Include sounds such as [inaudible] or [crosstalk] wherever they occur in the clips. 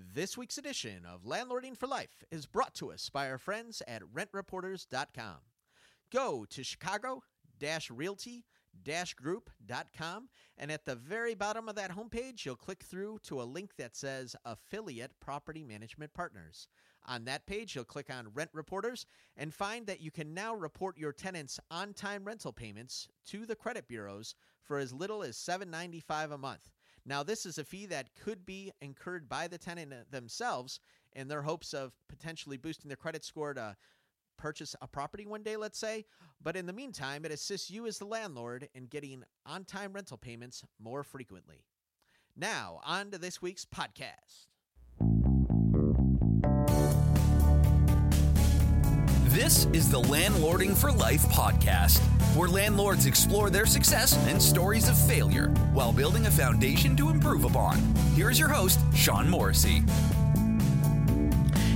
This week's edition of Landlording for Life is brought to us by our friends at rentreporters.com. Go to Chicago Realty group.com and at the very bottom of that homepage you'll click through to a link that says affiliate property management partners on that page you'll click on rent reporters and find that you can now report your tenants on time rental payments to the credit bureaus for as little as $7.95 a month now, this is a fee that could be incurred by the tenant themselves in their hopes of potentially boosting their credit score to purchase a property one day, let's say. But in the meantime, it assists you as the landlord in getting on time rental payments more frequently. Now, on to this week's podcast. This is the Landlording for Life podcast, where landlords explore their success and stories of failure while building a foundation to improve upon. Here's your host, Sean Morrissey.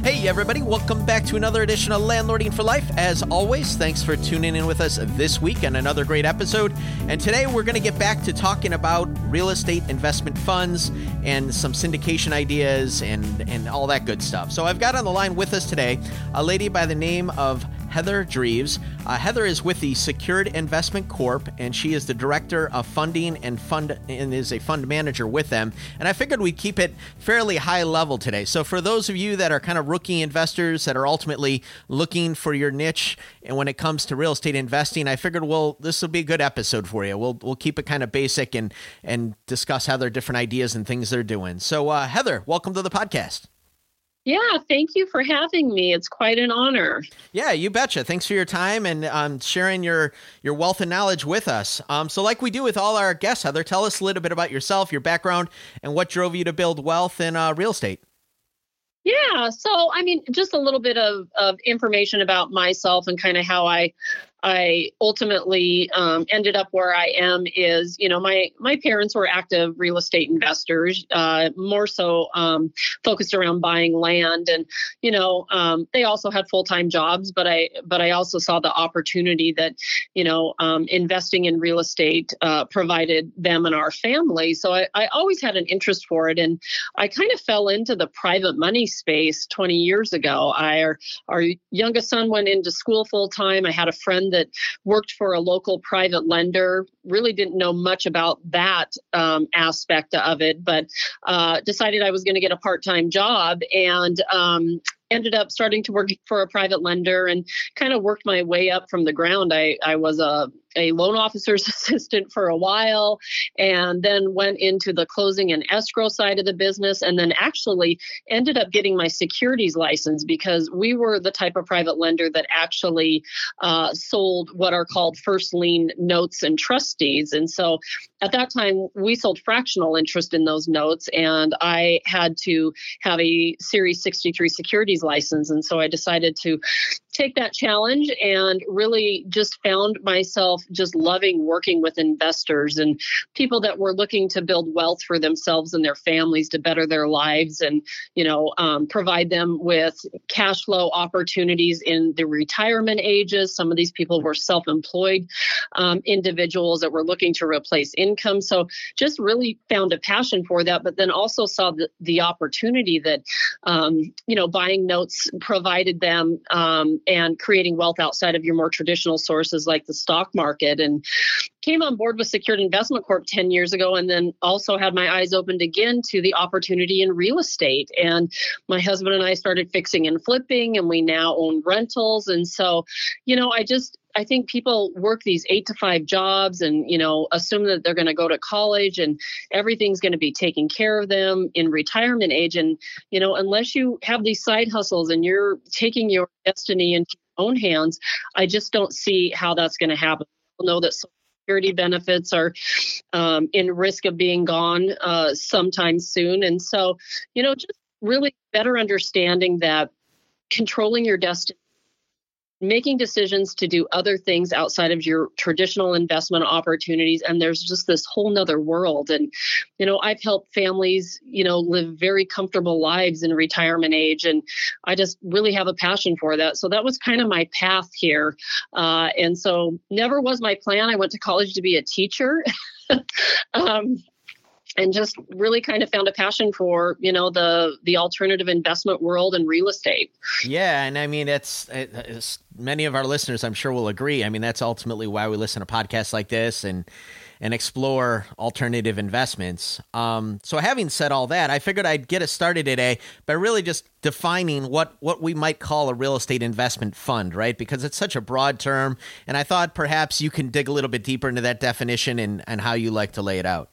Hey, everybody, welcome back to another edition of Landlording for Life. As always, thanks for tuning in with us this week and another great episode. And today we're going to get back to talking about real estate investment funds and some syndication ideas and, and all that good stuff. So I've got on the line with us today a lady by the name of Heather Dreves. Uh, Heather is with the Secured Investment Corp, and she is the director of funding and fund and is a fund manager with them. And I figured we'd keep it fairly high level today. So for those of you that are kind of rookie investors that are ultimately looking for your niche, and when it comes to real estate investing, I figured well this will be a good episode for you. We'll we'll keep it kind of basic and and discuss how their different ideas and things they're doing. So uh, Heather, welcome to the podcast. Yeah, thank you for having me. It's quite an honor. Yeah, you betcha. Thanks for your time and um, sharing your your wealth and knowledge with us. Um, so, like we do with all our guests, Heather, tell us a little bit about yourself, your background, and what drove you to build wealth in uh, real estate. Yeah, so I mean, just a little bit of, of information about myself and kind of how I I ultimately um, ended up where I am is, you know, my my parents were active real estate investors, uh, more so um, focused around buying land, and you know, um, they also had full time jobs, but I but I also saw the opportunity that, you know, um, investing in real estate uh, provided them and our family. So I, I always had an interest for it, and I kind of fell into the private money space 20 years ago. I our, our youngest son went into school full time. I had a friend that worked for a local private lender. Really didn't know much about that um, aspect of it, but uh, decided I was going to get a part time job. And um, ended up starting to work for a private lender and kind of worked my way up from the ground. I, I was a, a loan officer's [laughs] assistant for a while and then went into the closing and escrow side of the business and then actually ended up getting my securities license because we were the type of private lender that actually uh, sold what are called first lien notes and trust deeds. And so at that time, we sold fractional interest in those notes, and I had to have a Series 63 securities license. And so I decided to take that challenge and really just found myself just loving working with investors and people that were looking to build wealth for themselves and their families to better their lives and you know um, provide them with cash flow opportunities in the retirement ages. Some of these people were self-employed um, individuals that were looking to replace income. So just really found a passion for that but then also saw the, the opportunity that um, you know buying notes provided them um, and creating wealth outside of your more traditional sources like the stock market. And came on board with secured investment corp 10 years ago and then also had my eyes opened again to the opportunity in real estate. And my husband and i started fixing and flipping and we now own rentals. And so you know i just I think people work these eight to five jobs and, you know, assume that they're going to go to college and everything's going to be taken care of them in retirement age. And, you know, unless you have these side hustles and you're taking your destiny into your own hands, I just don't see how that's going to happen. People know that security benefits are um, in risk of being gone uh, sometime soon. And so, you know, just really better understanding that controlling your destiny making decisions to do other things outside of your traditional investment opportunities and there's just this whole nother world. And you know i've helped families you know live very comfortable lives in retirement age and i just really have a passion for that. So that was kind of my path here. Uh, and so never was my plan. I went to college to be a teacher. [laughs] Um, and just really kind of found a passion for you know the the alternative investment world and real estate yeah and i mean it's, many of our listeners i'm sure will agree i mean that's ultimately why we listen to podcasts like this and and explore alternative investments. Um, so, having said all that, I figured I'd get us started today by really just defining what what we might call a real estate investment fund, right? Because it's such a broad term, and I thought perhaps you can dig a little bit deeper into that definition and and how you like to lay it out.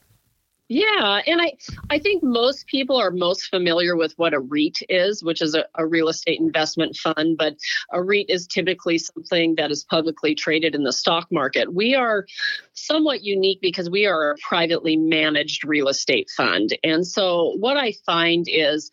Yeah, and I I think most people are most familiar with what a REIT is, which is a, a, real estate investment fund, but a REIT is typically something that is publicly traded in the stock market. We are somewhat unique because we are a privately managed real estate fund. And so what I find is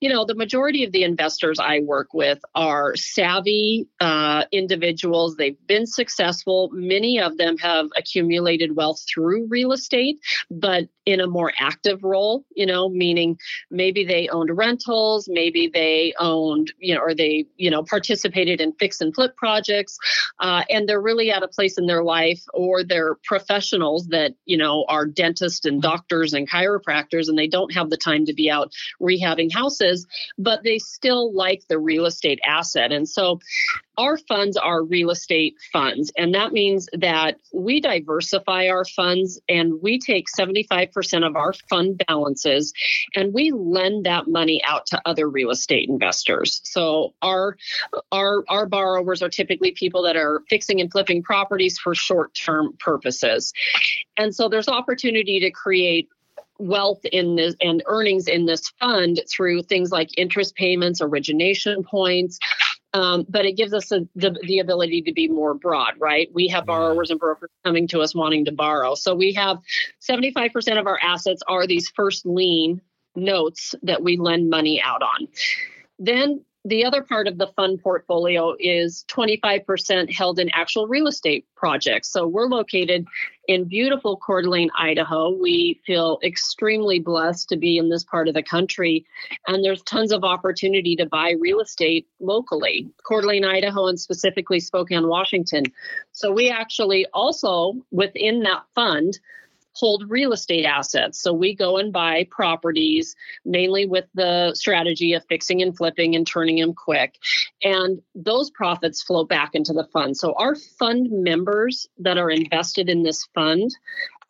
you know, the majority of the investors I work with are savvy uh, individuals. They've been successful. Many of them have accumulated wealth through real estate, but in a more active role, you know, meaning maybe they owned rentals, maybe they owned, you know, or they, you know, participated in fix and flip projects, uh, and they're really at a place in their life, or they're professionals that, you know, are dentists and doctors and chiropractors, and they don't have the time to be out rehabbing houses but they still like the real estate asset. And so our funds are real estate funds. And that means that we diversify our funds and we take 75% of our fund balances and we lend that money out to other real estate investors. So our our our borrowers are typically people that are fixing and flipping properties for short-term purposes. And so there's opportunity to create wealth in this and earnings in this fund through things like interest payments, origination points. Um, but it gives us a, the, the ability to be more broad, right? We have borrowers and brokers coming to us wanting to borrow. So we have 75% of our assets are these first lien notes that we lend money out on. Then the other part of the fund portfolio is 25% held in actual real estate projects. So we're located in beautiful Coeur d'Alene, Idaho. We feel extremely blessed to be in this part of the country, and there's tons of opportunity to buy real estate locally, Coeur d'Alene, Idaho, and specifically Spokane, Washington. So we actually also, within that fund, hold real estate assets. So we go and buy properties mainly with the strategy of fixing and flipping and turning them quick. And those profits flow back into the fund. So our fund members that are invested in this fund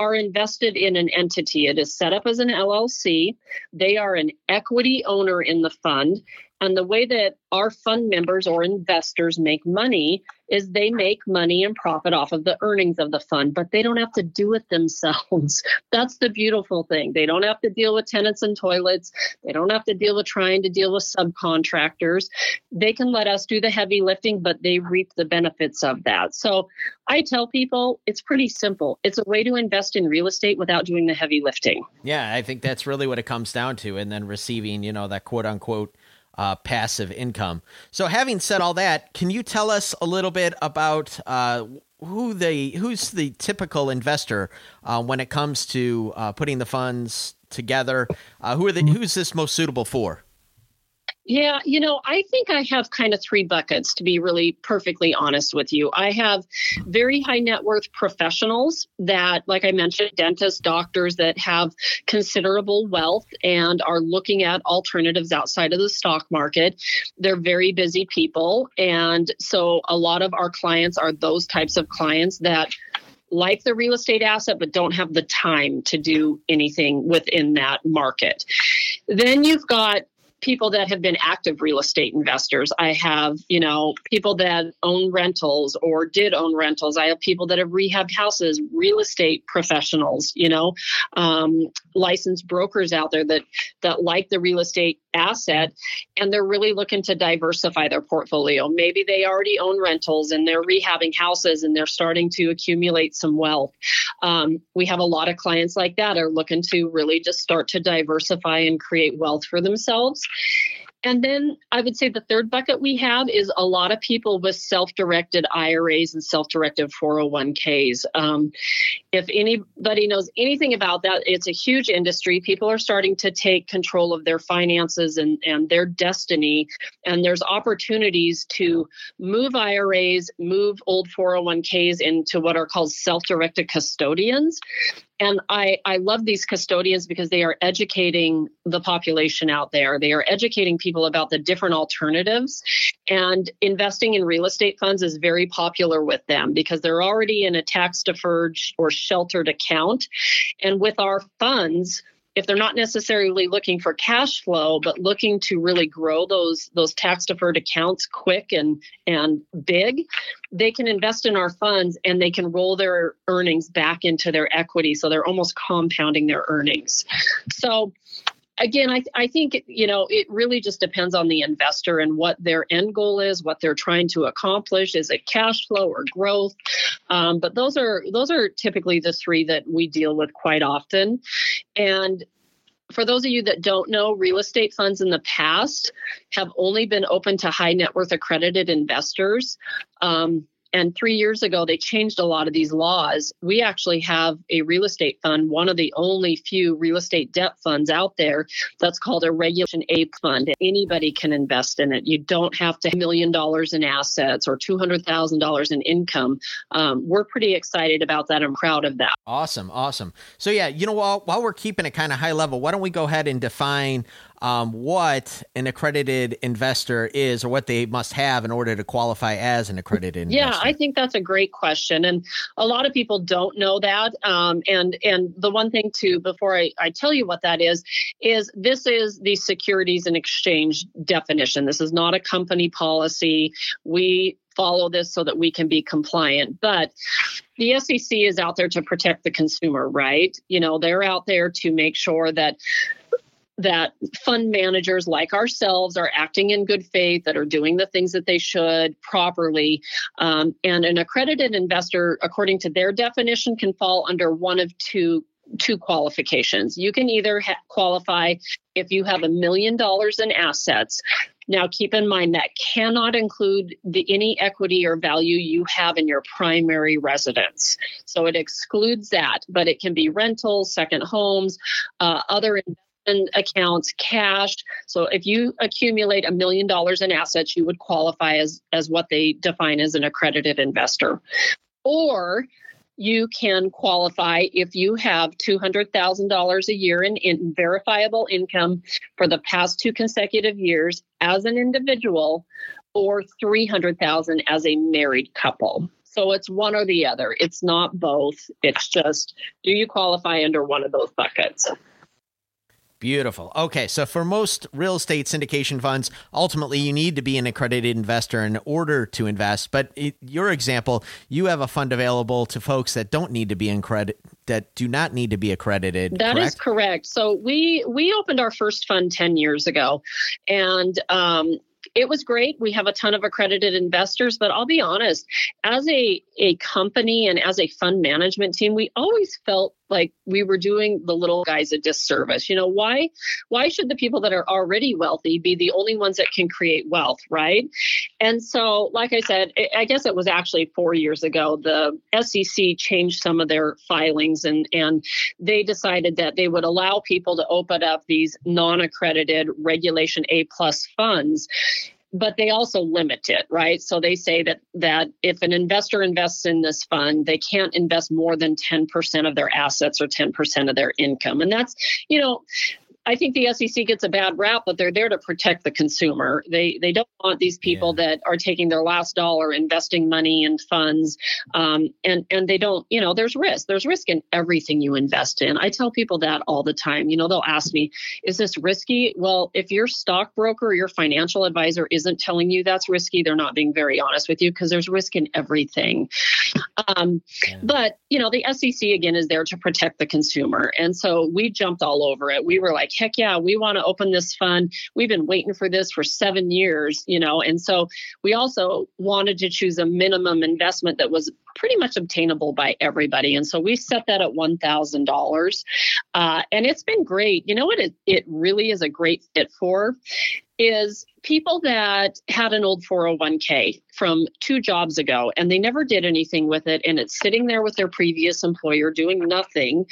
are invested in an entity. It is set up as an LLC. They are an equity owner in the fund. And the way that our fund members or investors make money is they make money and profit off of the earnings of the fund, but they don't have to do it themselves. [laughs] That's the beautiful thing. They don't have to deal with tenants and toilets. They don't have to deal with trying to deal with subcontractors. They can let us do the heavy lifting, but they reap the benefits of that. So I tell people it's pretty simple. It's a way to invest in real estate without doing the heavy lifting. Yeah, I think that's really what it comes down to. And then receiving, you know, that quote unquote uh, passive income. So, having said all that, can you tell us a little bit about uh, who the who's the typical investor uh, when it comes to uh, putting the funds together? Uh, who are the who's this most suitable for? Yeah, you know, I think I have kind of three buckets to be really perfectly honest with you. I have very high net worth professionals that, like I mentioned, dentists, doctors that have considerable wealth and are looking at alternatives outside of the stock market. They're very busy people. And so a lot of our clients are those types of clients that like the real estate asset, but don't have the time to do anything within that market. Then you've got people that have been active real estate investors. I have, you know, people that own rentals or did own rentals. I have people that have rehabbed houses, real estate professionals, you know, um, licensed brokers out there that that like the real estate asset and they're really looking to diversify their portfolio. Maybe they already own rentals and they're rehabbing houses and they're starting to accumulate some wealth. Um, we have a lot of clients like that are looking to really just start to diversify and create wealth for themselves. And then I would say the third bucket we have is a lot of people with self directed IRAs and self directed 401ks. Um, if anybody knows anything about that, it's a huge industry. People are starting to take control of their finances and, and their destiny. And there's opportunities to move IRAs, move old 401ks into what are called self directed custodians. And I, I love these custodians because they are educating the population out there. They are educating people about the different alternatives. And investing in real estate funds is very popular with them because they're already in a tax deferred or sheltered account. And with our funds, if they're not necessarily looking for cash flow but looking to really grow those those tax deferred accounts quick and and big they can invest in our funds and they can roll their earnings back into their equity. So they're almost compounding their earnings. So again, I, I think you know it really just depends on the investor and what their end goal is, what they're trying to accomplish. Is it cash flow or growth? Um, but those are those are typically the three that we deal with quite often. And for those of you that don't know, real estate funds in the past have only been open to high net worth accredited investors. Um, and three years ago, they changed a lot of these laws. We actually have a real estate fund, one of the only few real estate debt funds out there that's called a Regulation A fund. Anybody can invest in it. You don't have to have a million dollars in assets or $200,000 in income. Um, we're pretty excited about that. I'm proud of that. Awesome. Awesome. So, yeah, you know, while, while we're keeping it kind of high level, why don't we go ahead and define um, what an accredited investor is or what they must have in order to qualify as an accredited yeah, investor? Yeah, I think that's a great question. And a lot of people don't know that. Um, and, and the one thing too, before I, I tell you what that is, is this is the Securities and Exchange definition. This is not a company policy. We follow this so that we can be compliant. But the SEC is out there to protect the consumer, right? You know, they're out there to make sure that that fund managers like ourselves are acting in good faith, that are doing the things that they should properly. Um, and an accredited investor, according to their definition, can fall under one of two two qualifications. You can either ha- qualify if you have a million dollars in assets. Now, keep in mind that cannot include the any equity or value you have in your primary residence. So it excludes that, but it can be rentals, second homes, uh, other accounts, cash. So if you accumulate a million dollars in assets, you would qualify as, as what they define as an accredited investor. Or you can qualify if you have $200,000 a year in, in verifiable income for the past two consecutive years as an individual or 300,000 as a married couple. So it's one or the other. It's not both. It's just do you qualify under one of those buckets? Beautiful. Okay, so for most real estate syndication funds, ultimately you need to be an accredited investor in order to invest. But it, your example, you have a fund available to folks that don't need to be in credit that do not need to be accredited. That correct? is correct. So we we opened our first fund ten years ago, and um, it was great. We have a ton of accredited investors, but I'll be honest, as a, a company and as a fund management team, we always felt like we were doing the little guys a disservice. You know, why why should the people that are already wealthy be the only ones that can create wealth, right? And so, like I said, I guess it was actually 4 years ago the SEC changed some of their filings and and they decided that they would allow people to open up these non-accredited regulation A plus funds but they also limit it right? So they say that that if an investor invests in this fund they can't invest more than 10% of their assets or 10% of their income. And that's you know I think the SEC gets a bad rap, but they're there to protect the consumer. They they don't want these people yeah. that are taking their last dollar, investing money in funds, um, and and they don't. You know, there's risk. There's risk in everything you invest in. I tell people that all the time. You know, they'll ask me, "Is this risky?" Well, if your stockbroker or your financial advisor isn't telling you that's risky, they're not being very honest with you because there's risk in everything. Um, yeah. But you know, the SEC again is there to protect the consumer, and so we jumped all over it. We were like heck yeah, we want to open this fund. We've been waiting for this for seven years, you know. And so we also wanted to choose a minimum investment that was pretty much obtainable by everybody. And so we set that at $1,000. Uh, and it's been great. You know what it, it really is a great fit for? Is people that had an old 401k from two jobs ago and they never did anything with it and it's sitting there with their previous employer doing nothing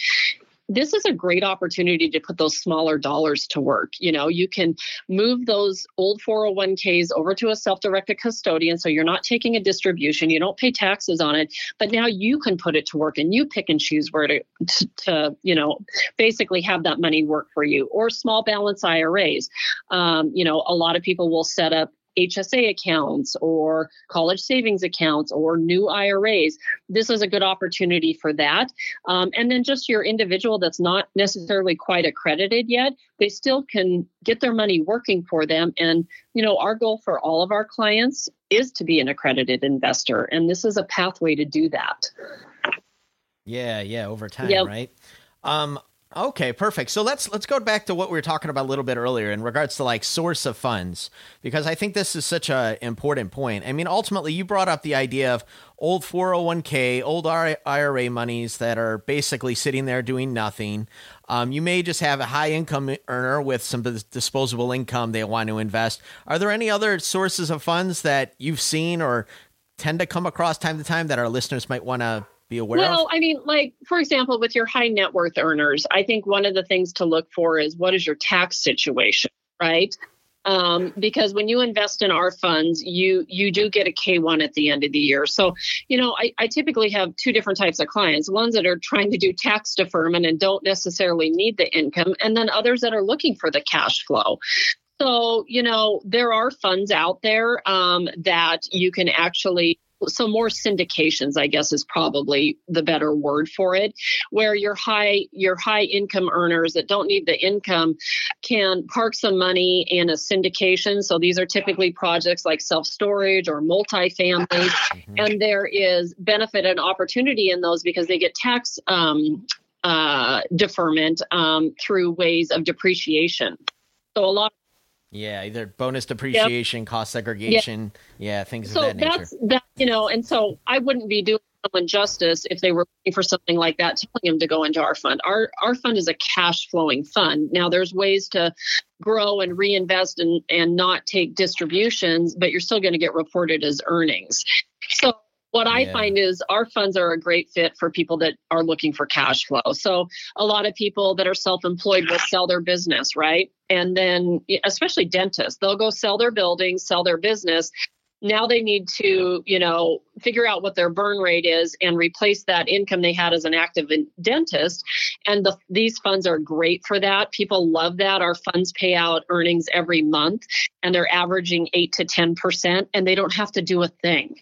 this is a great opportunity to put those smaller dollars to work. You know, you can move those old 401ks over to a self directed custodian. So you're not taking a distribution, you don't pay taxes on it, but now you can put it to work and you pick and choose where to, to, to you know, basically have that money work for you or small balance IRAs. Um, you know, a lot of people will set up HSA accounts or college savings accounts or new IRAs. This is a good opportunity for that. Um, and then just your individual that's not necessarily quite accredited yet, they still can get their money working for them. And, you know, our goal for all of our clients is to be an accredited investor. And this is a pathway to do that. Yeah, yeah, over time, yep. right? Um, Okay, perfect. So let's let's go back to what we were talking about a little bit earlier in regards to like source of funds because I think this is such a important point. I mean, ultimately you brought up the idea of old 401k, old IRA monies that are basically sitting there doing nothing. Um, you may just have a high income earner with some disposable income they want to invest. Are there any other sources of funds that you've seen or tend to come across time to time that our listeners might want to be aware well, of? I mean, like, for example, with your high net worth earners, I think one of the things to look for is what is your tax situation, right? Um, because when you invest in our funds, you you do get a K1 at the end of the year. So, you know, I, I typically have two different types of clients: ones that are trying to do tax deferment and don't necessarily need the income, and then others that are looking for the cash flow. So, you know, there are funds out there um, that you can actually so more syndications i guess is probably the better word for it where your high your high income earners that don't need the income can park some money in a syndication. So these are typically projects like self storage or multifamily. Mm-hmm. and there is benefit and opportunity in those because they get tax um, uh, deferment um, through ways of depreciation. So a lot yeah, either bonus depreciation, yep. cost segregation, yeah, yeah things so of that nature. So that's that, you know, and so I wouldn't be doing someone justice if they were looking for something like that, telling them to go into our fund. Our our fund is a cash flowing fund. Now there's ways to grow and reinvest and and not take distributions, but you're still going to get reported as earnings. So what I yeah. find is our funds are a great fit for people that are looking for cash flow. So a lot of people that are self-employed will sell their business, right? And then especially dentists, they'll go sell their building, sell their business. Now they need to, you know, figure out what their burn rate is and replace that income they had as an active dentist. And the, these funds are great for that. People love that. Our funds pay out earnings every month and they're averaging 8 to 10% and they don't have to do a thing.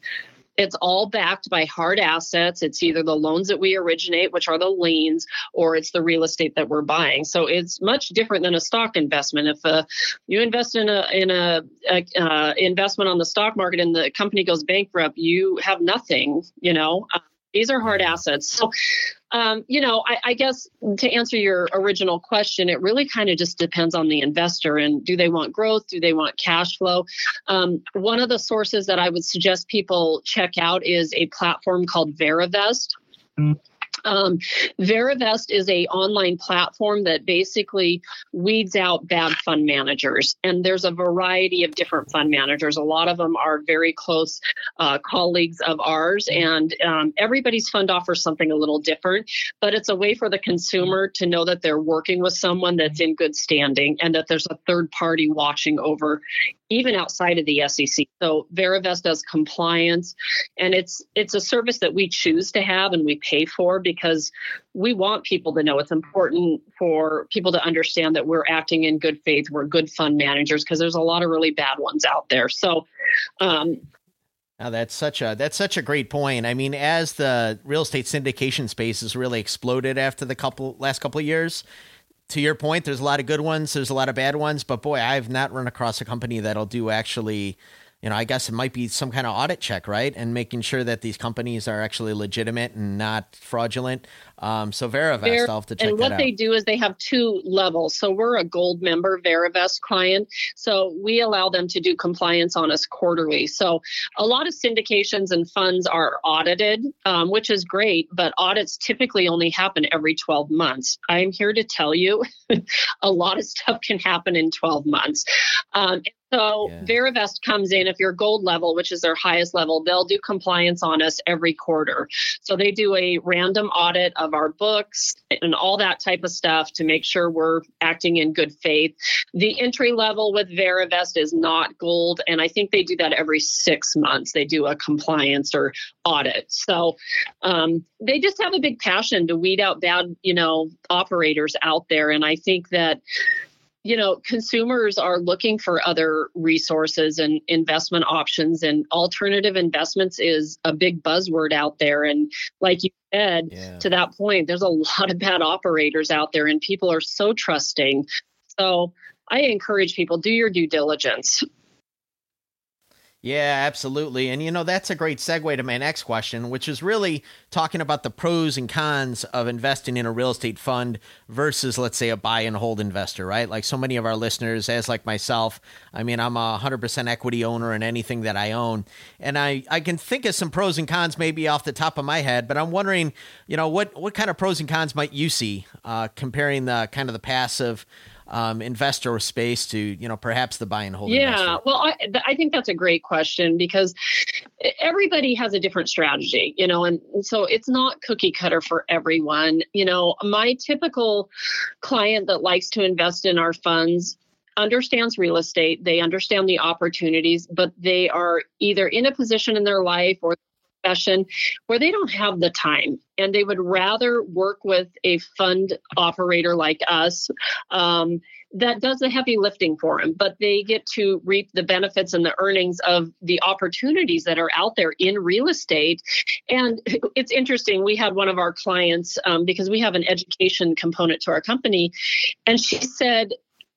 It's all backed by hard assets. It's either the loans that we originate, which are the liens, or it's the real estate that we're buying. So it's much different than a stock investment. If uh, you invest in a in a, a uh, investment on the stock market and the company goes bankrupt, you have nothing. You know. Uh, these are hard assets. So, um, you know, I, I, guess to answer your original question, it really kind of just depends on the investor and do they want growth? Do they want cash flow? Um, one of the sources that I would suggest people check out is a platform called Verivest. Mm-hmm. Um, Verivest is a online platform that basically weeds out bad fund managers, and there's a variety of different fund managers. A lot of them are very close uh, colleagues of ours, and um, everybody's fund offers something a little different. But it's a way for the consumer to know that they're working with someone that's in good standing, and that there's a third party watching over even outside of the SEC. So Verivest does compliance, and it's it's a service that we choose to have and we pay for because we want people to know it's important for people to understand that we're acting in good faith. We're good fund managers because there's a lot of really bad ones out there. So. Um, now that's such a that's such a great point. I mean, as the real estate syndication space has really exploded after the couple last couple of years, to your point, there's a lot of good ones, there's a lot of bad ones, but boy, I've not run across a company that'll do actually you know, I guess it might be some kind of audit check, right? And making sure that these companies are actually legitimate and not fraudulent. Um, so Verivest, Ver- I'll have to check And what they do is they have two levels. So we're a gold member Verivest client. So we allow them to do compliance on us quarterly. So a lot of syndications and funds are audited, um, which is great, but audits typically only happen every 12 months. I'm here to tell you [laughs] a lot of stuff can happen in 12 months. Um, So Yeah. Verivest comes in if you're gold level, which is their highest level, they'll do compliance on us every quarter. So they do a random audit of our books and all that type of stuff to make sure we're acting in good faith. The entry level with Verivest is not gold, and I think they do that every six months. They do a compliance or audit. So um, they just have a big passion to weed out bad, you know, operators out there, and I think that you know, consumers are looking for other resources and investment options, and alternative investments is a big buzzword out there. And like you said, Yeah. to that point, there's a lot of bad operators out there, and people are so trusting. So I encourage people do your due diligence. Yeah, absolutely. And you know, that's a great segue to my next question, which is really talking about the pros and cons of investing in a real estate fund versus, let's say, a buy and hold investor, right? Like so many of our listeners, as like myself, I mean, I'm a 100% equity owner in anything that I own. And I, I can think of some pros and cons maybe off the top of my head, but I'm wondering, you know, what, what kind of pros and cons might you see uh, comparing the kind of the passive um, investor space to, you know, perhaps the buy and hold Yeah, investor? well, I, th- I think that's a great question because everybody has a different strategy, you know, and, and so it's not cookie cutter for everyone. You know, my typical client that likes to invest in our funds understands real estate, they understand the opportunities, but they are either in a position in their life or profession where they don't have the time and they would rather work with a fund operator like us um, that does the heavy lifting for them, but they get to reap the benefits and the earnings of the opportunities that are out there in real estate. And [laughs] it's interesting. We had one of our clients um, because we have an education component to our company, and she said,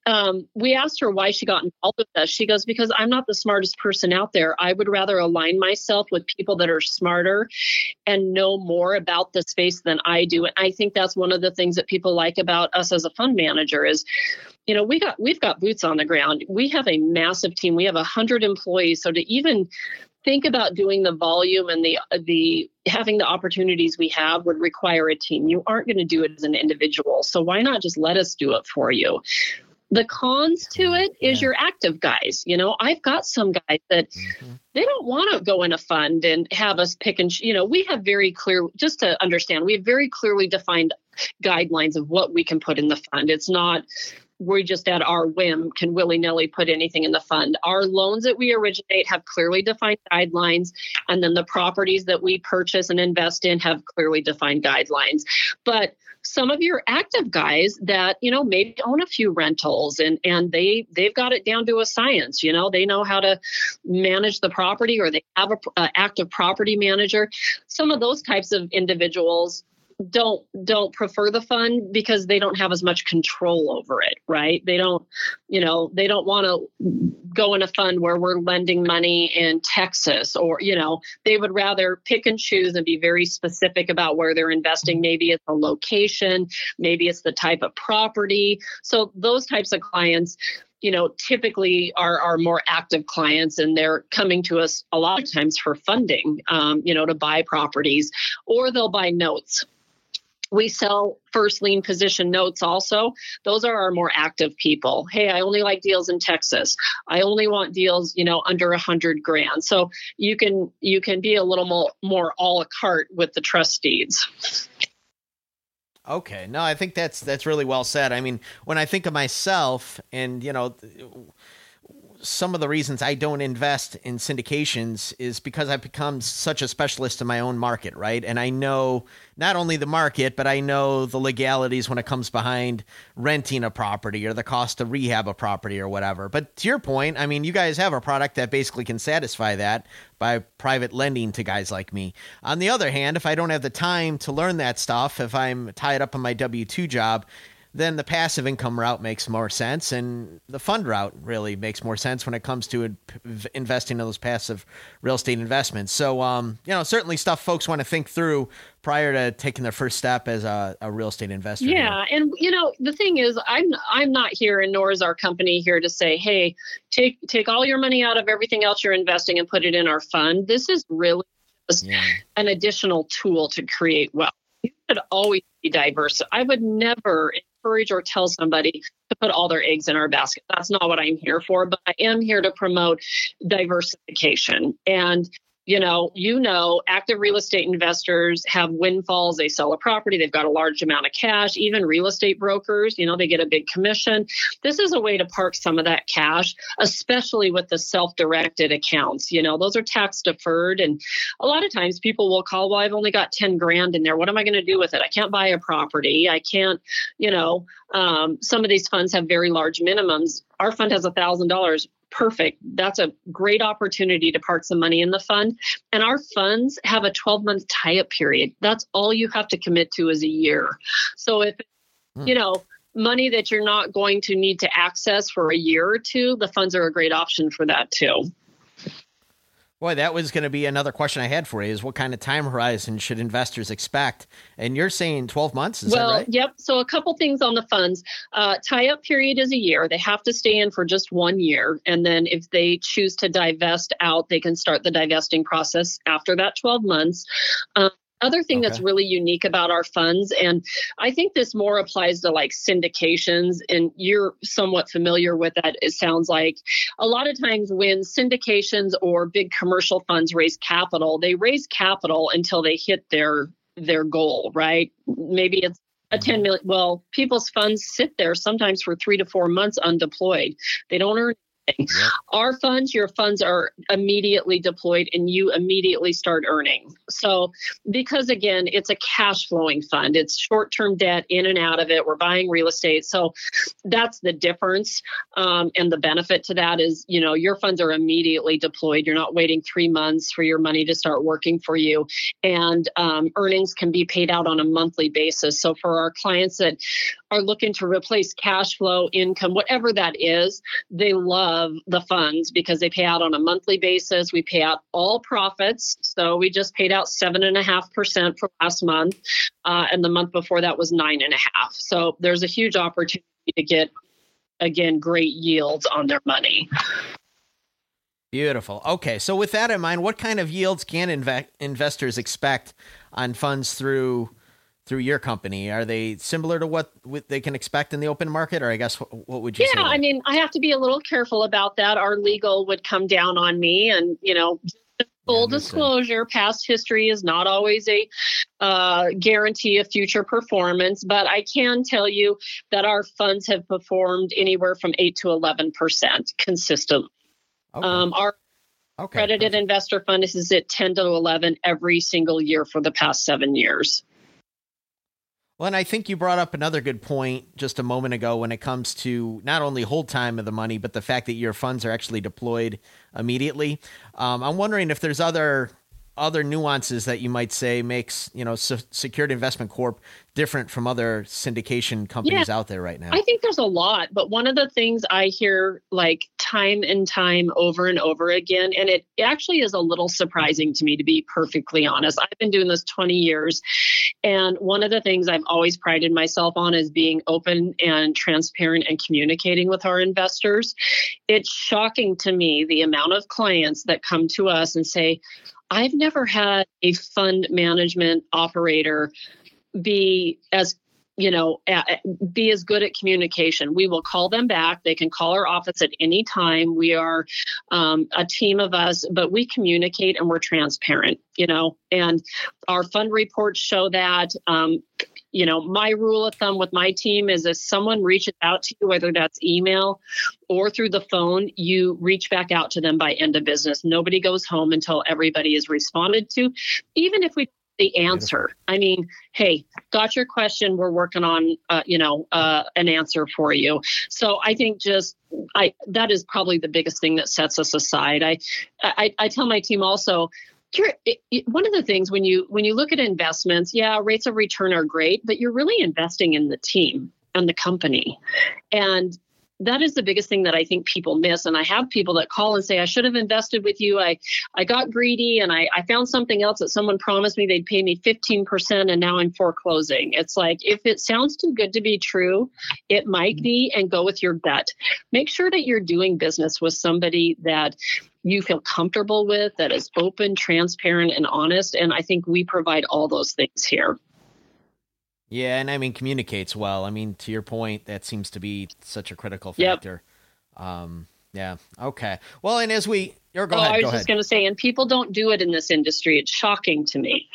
um, we asked her why she got involved with us. She goes, Because I'm not the smartest person out there. I would rather align myself with people that are smarter and know more about the space than I do. And I think that's one of the things that people like about us as a fund manager is you know we got we've got boots on the ground we have a massive team we have a hundred employees so to even think about doing the volume and the the having the opportunities we have would require a team you aren't going to do it as an individual so why not just let us do it for you the cons to it is Yeah. your active guys you know? I've got some guys that Mhm. they don't want to go in a fund and have us pick and you know we have very clear just to understand we have very clearly defined guidelines of what we can put in the fund. It's not we just at our whim can willy-nilly put anything in the fund. Our loans that we originate have clearly defined guidelines and then the properties that we purchase and invest in have clearly defined guidelines. But some of your active guys that you know maybe own a few rentals and and they they've got it down to a science you know they know how to manage the property or they have a, a active property manager. Some of those types of individuals don't don't prefer the fund because they don't have as much control over it right? They don't you know they don't want to go in a fund where we're lending money in texas or you know they would rather pick and choose and be very specific about where they're investing. Maybe it's a location maybe it's the type of property. So those types of clients you know typically are are more active clients and they're coming to us a lot of times for funding um, you know to buy properties or they'll buy notes we sell first lien position notes also. Those are our more active people. Hey i only like deals in texas. I only want deals you know under a hundred grand. So you can you can be a little more more a la carte with the trust deeds Okay. No, I think that's that's really well said. I mean, when I think of myself and, you know, some of the reasons I don't invest in syndications is because I've become such a specialist in my own market, right? And I know not only the market, but I know the legalities when it comes behind renting a property or the cost to rehab a property or whatever. But to your point, I mean, you guys have a product that basically can satisfy that by private lending to guys like me. On the other hand, if I don't have the time to learn that stuff, if I'm tied up in my W 2 job, then the passive income route makes more sense, and the fund route really makes more sense when it comes to investing in those passive real estate investments. So, um, you know, certainly stuff folks want to think through prior to taking their first step as a, a real estate investor. here. Yeah, and you know the thing is, I'm I'm not here, and nor is our company here to say, hey, take take all your money out of everything else you're investing and put it in our fund. This is really just Yeah. an additional tool to create wealth. You should always be diverse. I would never encourage or tell somebody to put all their eggs in our basket. That's not what I'm here for, but I am here to promote diversification. And you know, you know, active real estate investors have windfalls. They sell a property, they've got a large amount of cash. Even real estate brokers, you know, they get a big commission. This is a way to park some of that cash, especially with the self directed accounts. You know, those are tax deferred. And a lot of times people will call, well, I've only got 10 grand in there. What am I going to do with it? I can't buy a property. I can't, you know, um, some of these funds have very large minimums. Our fund has a thousand dollars perfect. That's a great opportunity to park some money in the fund. And our funds have a 12 month tie up period. That's all you have to commit to is a year. So if, hmm. you know, money that you're not going to need to access for a year or two, the funds are a great option for that too. Boy, that was going to be another question I had for you: is what kind of time horizon should investors expect? And you're saying 12 months, is well, that right? Yep. So a couple things on the funds. Uh, tie-up period is a year. They have to stay in for just one year, and then if they choose to divest out, they can start the divesting process after that 12 months. Um, other thing okay. that's really unique about our funds and i think this more applies to like syndications and you're somewhat familiar with that it sounds like. A lot of times when syndications or big commercial funds raise capital they raise capital until they hit their their goal right? Maybe it's a mm-hmm. 10 million well people's funds sit there sometimes for 3 to 4 months undeployed. They don't earn Yep. Our funds, your funds are immediately deployed and you immediately start earning. So, because again, it's a cash flowing fund, it's short term debt in and out of it. We're buying real estate. So, that's the difference. Um, and the benefit to that is, you know, your funds are immediately deployed. You're not waiting three months for your money to start working for you. And um, earnings can be paid out on a monthly basis. So, for our clients that are looking to replace cash flow, income, whatever that is, they love the funds because they pay out on a monthly basis. We pay out all profits. So we just paid out seven and a half percent for last month. Uh, and the month before that was nine and a half. So there's a huge opportunity to get, again, great yields on their money. Beautiful. Okay, so with that in mind, what kind of yields can inve- investors expect on funds through through your company? Are they similar to what they can expect in the open market, or I guess what would you yeah, say? I mean, I have to be a little careful about that. Our legal would come down on me, and you know, full yeah, disclosure past history is not always a uh, guarantee of future performance but i can tell you that our funds have performed anywhere from 8 to 11 percent consistently okay. um, our okay, accredited perfect. investor fund is at 10 to 11 every single year for the past seven years well, and I think you brought up another good point just a moment ago when it comes to not only hold time of the money, but the fact that your funds are actually deployed immediately. Um, I'm wondering if there's other other nuances that you might say makes you know secured investment corp different from other syndication companies yeah, out there right now? I think there's a lot, but one of the things I hear like time and time over and over again, and it actually is a little surprising to me to be perfectly honest. I've been doing this 20 years, and one of the things I've always prided myself on is being open and transparent and communicating with our investors. It's shocking to me the amount of clients that come to us and say, I've never had a fund management operator be as you know be as good at communication. We will call them back. They can call our office at any time. We are um, a team of us but we communicate and we're transparent you know? And our fund reports show that um, you know my rule of thumb with my team is if someone reaches out to you whether that's email or through the phone you reach back out to them by end of business. Nobody goes home until everybody is responded to. Even if we the answer. I mean, hey, got your question. We're working on, uh, you know, uh, an answer for you. So I think just I that is probably the biggest thing that sets us aside. I I, I tell my team also. It, one of the things when you when you look at investments, yeah, rates of return are great, but you're really investing in the team and the company, and that is the biggest thing that I think people miss. And I have people that call and say, I should have invested with you. I, I got greedy and I, I found something else that someone promised me they'd pay me 15% and now I'm foreclosing. It's like, if it sounds too good to be true, it might be, and go with your gut. Make sure that you're doing business with somebody that you feel comfortable with, that is open, transparent, and honest. And I think we provide all those things here. Yeah, and I mean communicates well. I mean, to your point, that seems to be such a critical Yep. factor. Um, yeah. Okay. Well, and as we, or go oh, ahead. I was go just going to say, and people don't do it in this industry. It's shocking to me.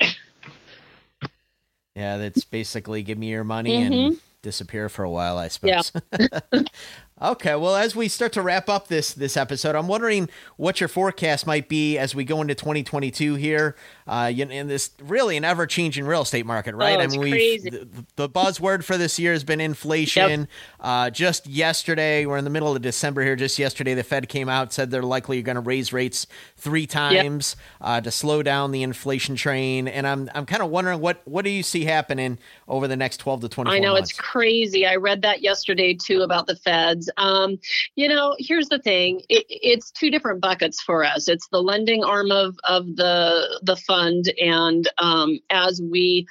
Yeah, that's basically give me your money Mm-hmm. and disappear for a while, I suppose. [laughs] [laughs] okay, well, as we start to wrap up this this episode, I'm wondering what your forecast might be as we go into 2022 here. Uh, in this really an ever changing real estate market, right? Oh, I mean, crazy. the, the buzzword for this year has been inflation. Uh, just yesterday, we're in the middle of December here. Just yesterday, the Fed came out said they're likely going to raise rates three times uh, to slow down the inflation train. And I'm I'm kind of wondering what what do you see happening over the next 12 to 24 I know months? it's crazy. I read that yesterday too about the feds. Um, you know, here's the thing: it, it's two different buckets for us. It's the lending arm of of the the fund, and um, as we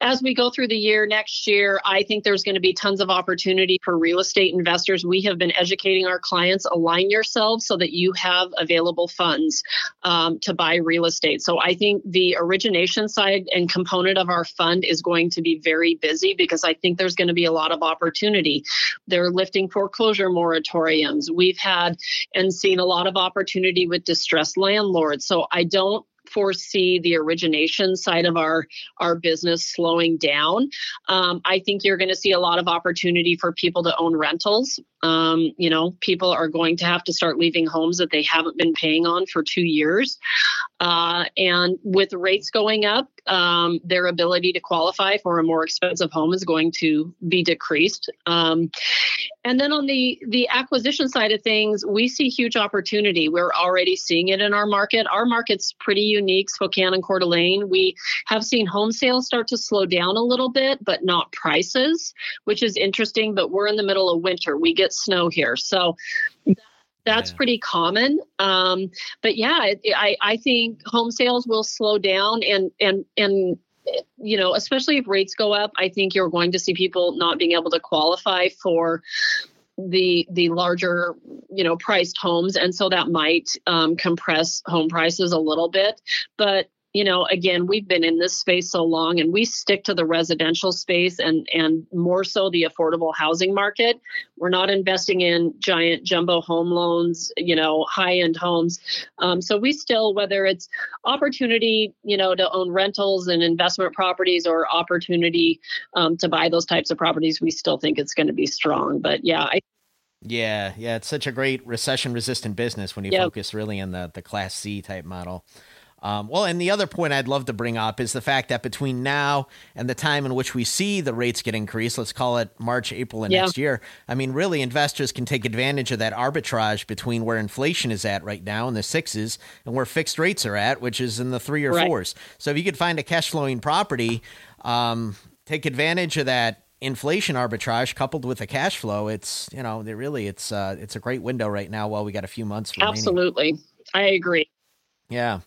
as we go through the year next year, I think there's going to be tons of opportunity for real estate investors. We have been educating our clients align yourselves so that you have available funds um, to buy real estate. So I think the origination side and component of our fund is going to be very busy because I think there's going to be a lot of opportunity. They're lifting foreclosure moratoriums. We've had and seen a lot of opportunity with distressed landlords. So I don't foresee the origination side of our our business slowing down. Um, I think you're going to see a lot of opportunity for people to own rentals. Um, you know, people are going to have to start leaving homes that they haven't been paying on for two years. Uh, and with rates going up, um, their ability to qualify for a more expensive home is going to be decreased. Um, and then on the the acquisition side of things, we see huge opportunity. We're already seeing it in our market. Our market's pretty unique, Spokane and Coeur d'Alene. We have seen home sales start to slow down a little bit, but not prices, which is interesting. But we're in the middle of winter. We get snow here, so that's Yeah. pretty common. Um, but yeah, it, I I think home sales will slow down, and and and you know, especially if rates go up, I think you're going to see people not being able to qualify for the the larger you know priced homes and so that might um, compress home prices a little bit but you know again we've been in this space so long and we stick to the residential space and and more so the affordable housing market we're not investing in giant jumbo home loans you know high end homes um, so we still whether it's opportunity you know to own rentals and investment properties or opportunity um, to buy those types of properties we still think it's going to be strong but yeah I Yeah, yeah, it's such a great recession resistant business when you Yep. focus really on the the class C type model. Um, well, and the other point I'd love to bring up is the fact that between now and the time in which we see the rates get increased, let's call it March, April of Yeah. next year, I mean, really, investors can take advantage of that arbitrage between where inflation is at right now in the sixes and where fixed rates are at, which is in the three or Right. fours. So if you could find a cash flowing property, um, take advantage of that inflation arbitrage coupled with the cash flow. It's you know, really it's uh, it's a great window right now. While we got a few months remaining. absolutely i agree Yeah.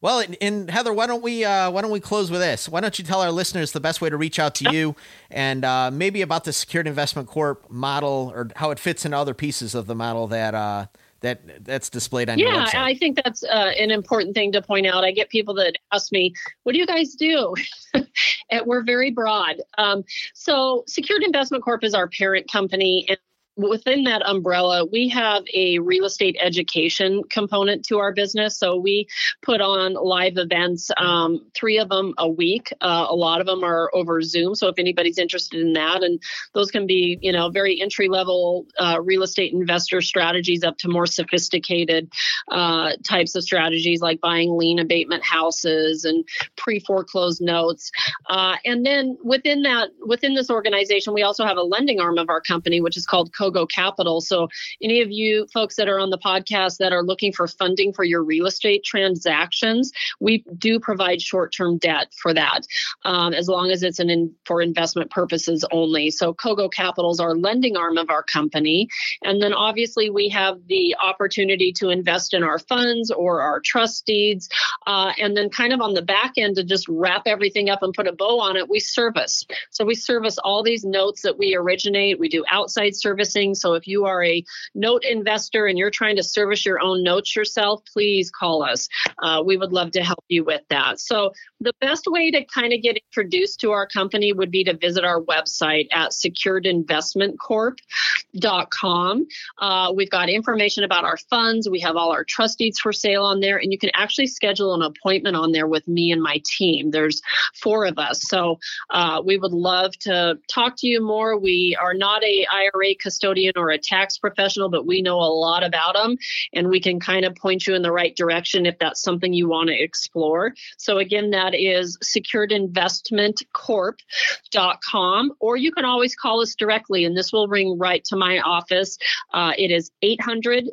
Well, and, and Heather, why don't we uh, why don't we close with this? Why don't you tell our listeners the best way to reach out to you, and uh, maybe about the Secured Investment Corp model or how it fits into other pieces of the model that uh, that that's displayed on your yeah i think that's uh, an important thing to point out. I get people that ask me what do you guys do? [laughs] And we're very broad. Um, so secured investment corp is our parent company and within that umbrella we have a real estate education component to our business. So we put on live events um, three of them a week. Uh, a lot of them are over zoom. So if anybody's interested in that and those can be you know very entry level uh, real estate investor strategies up to more sophisticated uh, types of strategies like buying lien abatement houses and pre foreclosed notes. Uh, and then within that, within this organization, we also have a lending arm of our company, which is called Cogo Capital. So any of you folks that are on the podcast that are looking for funding for your real estate transactions, we do provide short term debt for that, um, as long as it's an in, for investment purposes only. So Cogo Capital is our lending arm of our company. And then obviously we have the opportunity to invest in our funds or our trust deeds. Uh, and then kind of on the back end to just wrap everything up and put a bow on it, we service. So we service all these notes that we originate. We do outside servicing servicing. So if you are a note investor and you're trying to service your own notes yourself, please call us. Uh, we would love to help you with that. So the best way to kind of get introduced to our company would be to visit our website at securedinvestmentcorp.com. Uh, we've got information about our funds. We have all our trust deeds for sale on there, and you can actually schedule an appointment on there with me and my team. There's four of us. So uh, we would love to talk to you more. We are not a IRA custodian or a tax professional, but we know a lot about them, and we can kind of point you in the right direction if that's something you want to explore. So again, that is securedinvestmentcorp.com, or you can always call us directly, and this will ring right to my office. Uh, it is 800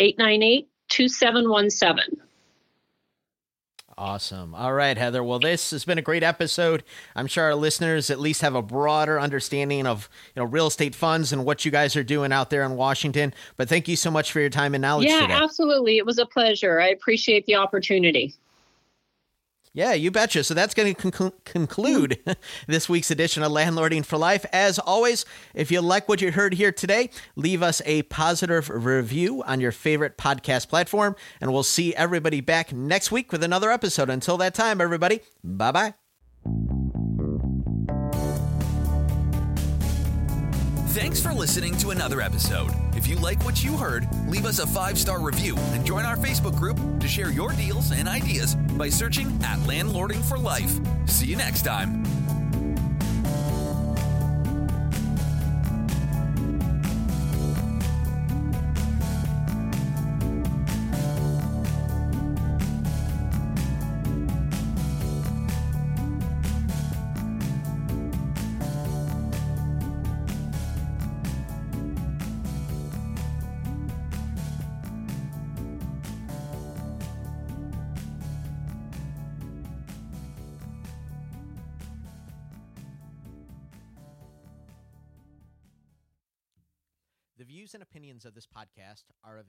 898 2717. Awesome. All right, Heather. Well, this has been a great episode. I'm sure our listeners at least have a broader understanding of you know real estate funds and what you guys are doing out there in Washington. But thank you so much for your time and knowledge yeah, today. absolutely. It was a pleasure. I appreciate the opportunity. Yeah, you betcha. So that's going to con- conclude hmm. [laughs] this week's edition of Landlording for Life. As always, if you like what you heard here today, leave us a positive review on your favorite podcast platform, and we'll see everybody back next week with another episode. Until that time, everybody, bye bye. Thanks for listening to another episode. If you like what you heard, leave us a five star review and join our Facebook group to share your deals and ideas by searching at Landlording for Life. See you next time.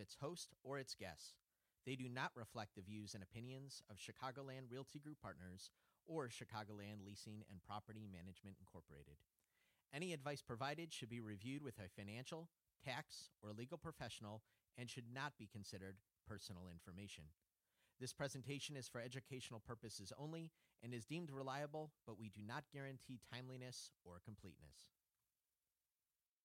Its host or its guests. They do not reflect the views and opinions of Chicagoland Realty Group Partners or Chicagoland Leasing and Property Management Incorporated. Any advice provided should be reviewed with a financial, tax, or legal professional and should not be considered personal information. This presentation is for educational purposes only and is deemed reliable, but we do not guarantee timeliness or completeness.